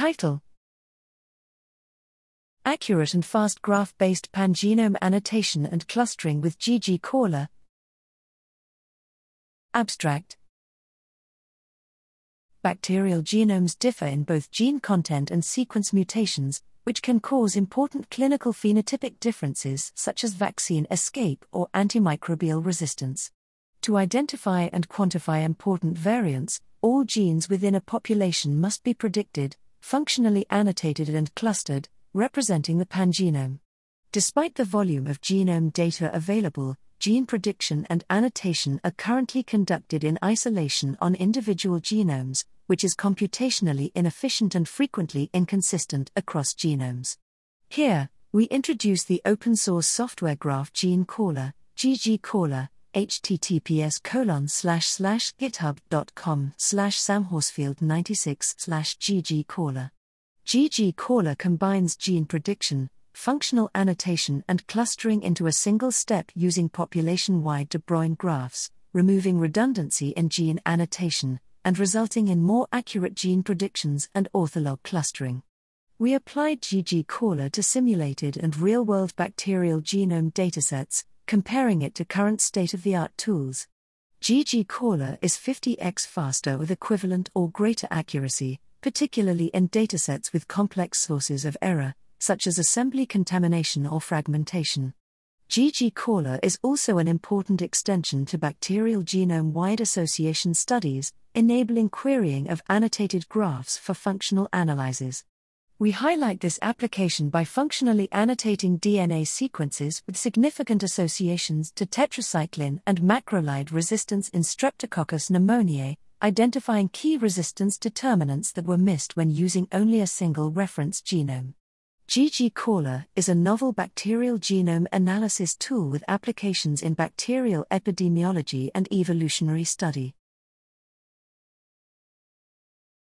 Title Accurate and fast graph based pangenome annotation and clustering with ggCaller. Abstract Bacterial genomes differ in both gene content and sequence mutations, which can cause important clinical phenotypic differences such as vaccine escape or antimicrobial resistance. To identify and quantify important variants, all genes within a population must be predicted, functionally annotated, and clustered, representing the pangenome. Despite the volume of genome data available, gene prediction and annotation are currently conducted in isolation on individual genomes, which is computationally inefficient and frequently inconsistent across genomes. Here, we introduce the open source software graph gene caller, ggCaller, https colon slash slash github.com slash samhorsfield96 slash ggCaller. ggCaller combines gene prediction, functional annotation and clustering into a single step using population wide de Bruijn graphs, removing redundancy in gene annotation, and resulting in more accurate gene predictions and ortholog clustering. We applied ggCaller to simulated and real world bacterial genome datasets, comparing it to current state of the art tools. ggCaller is 50x faster with equivalent or greater accuracy, particularly in datasets with complex sources of error, such as assembly contamination or fragmentation. ggCaller is also an important extension to bacterial genome wide association studies, enabling querying of annotated graphs for functional analyses. We highlight this application by functionally annotating DNA sequences with significant associations to tetracycline and macrolide resistance in Streptococcus pneumoniae, identifying key resistance determinants that were missed when using only a single reference genome. ggCaller is a novel bacterial genome analysis tool with applications in bacterial epidemiology and evolutionary study.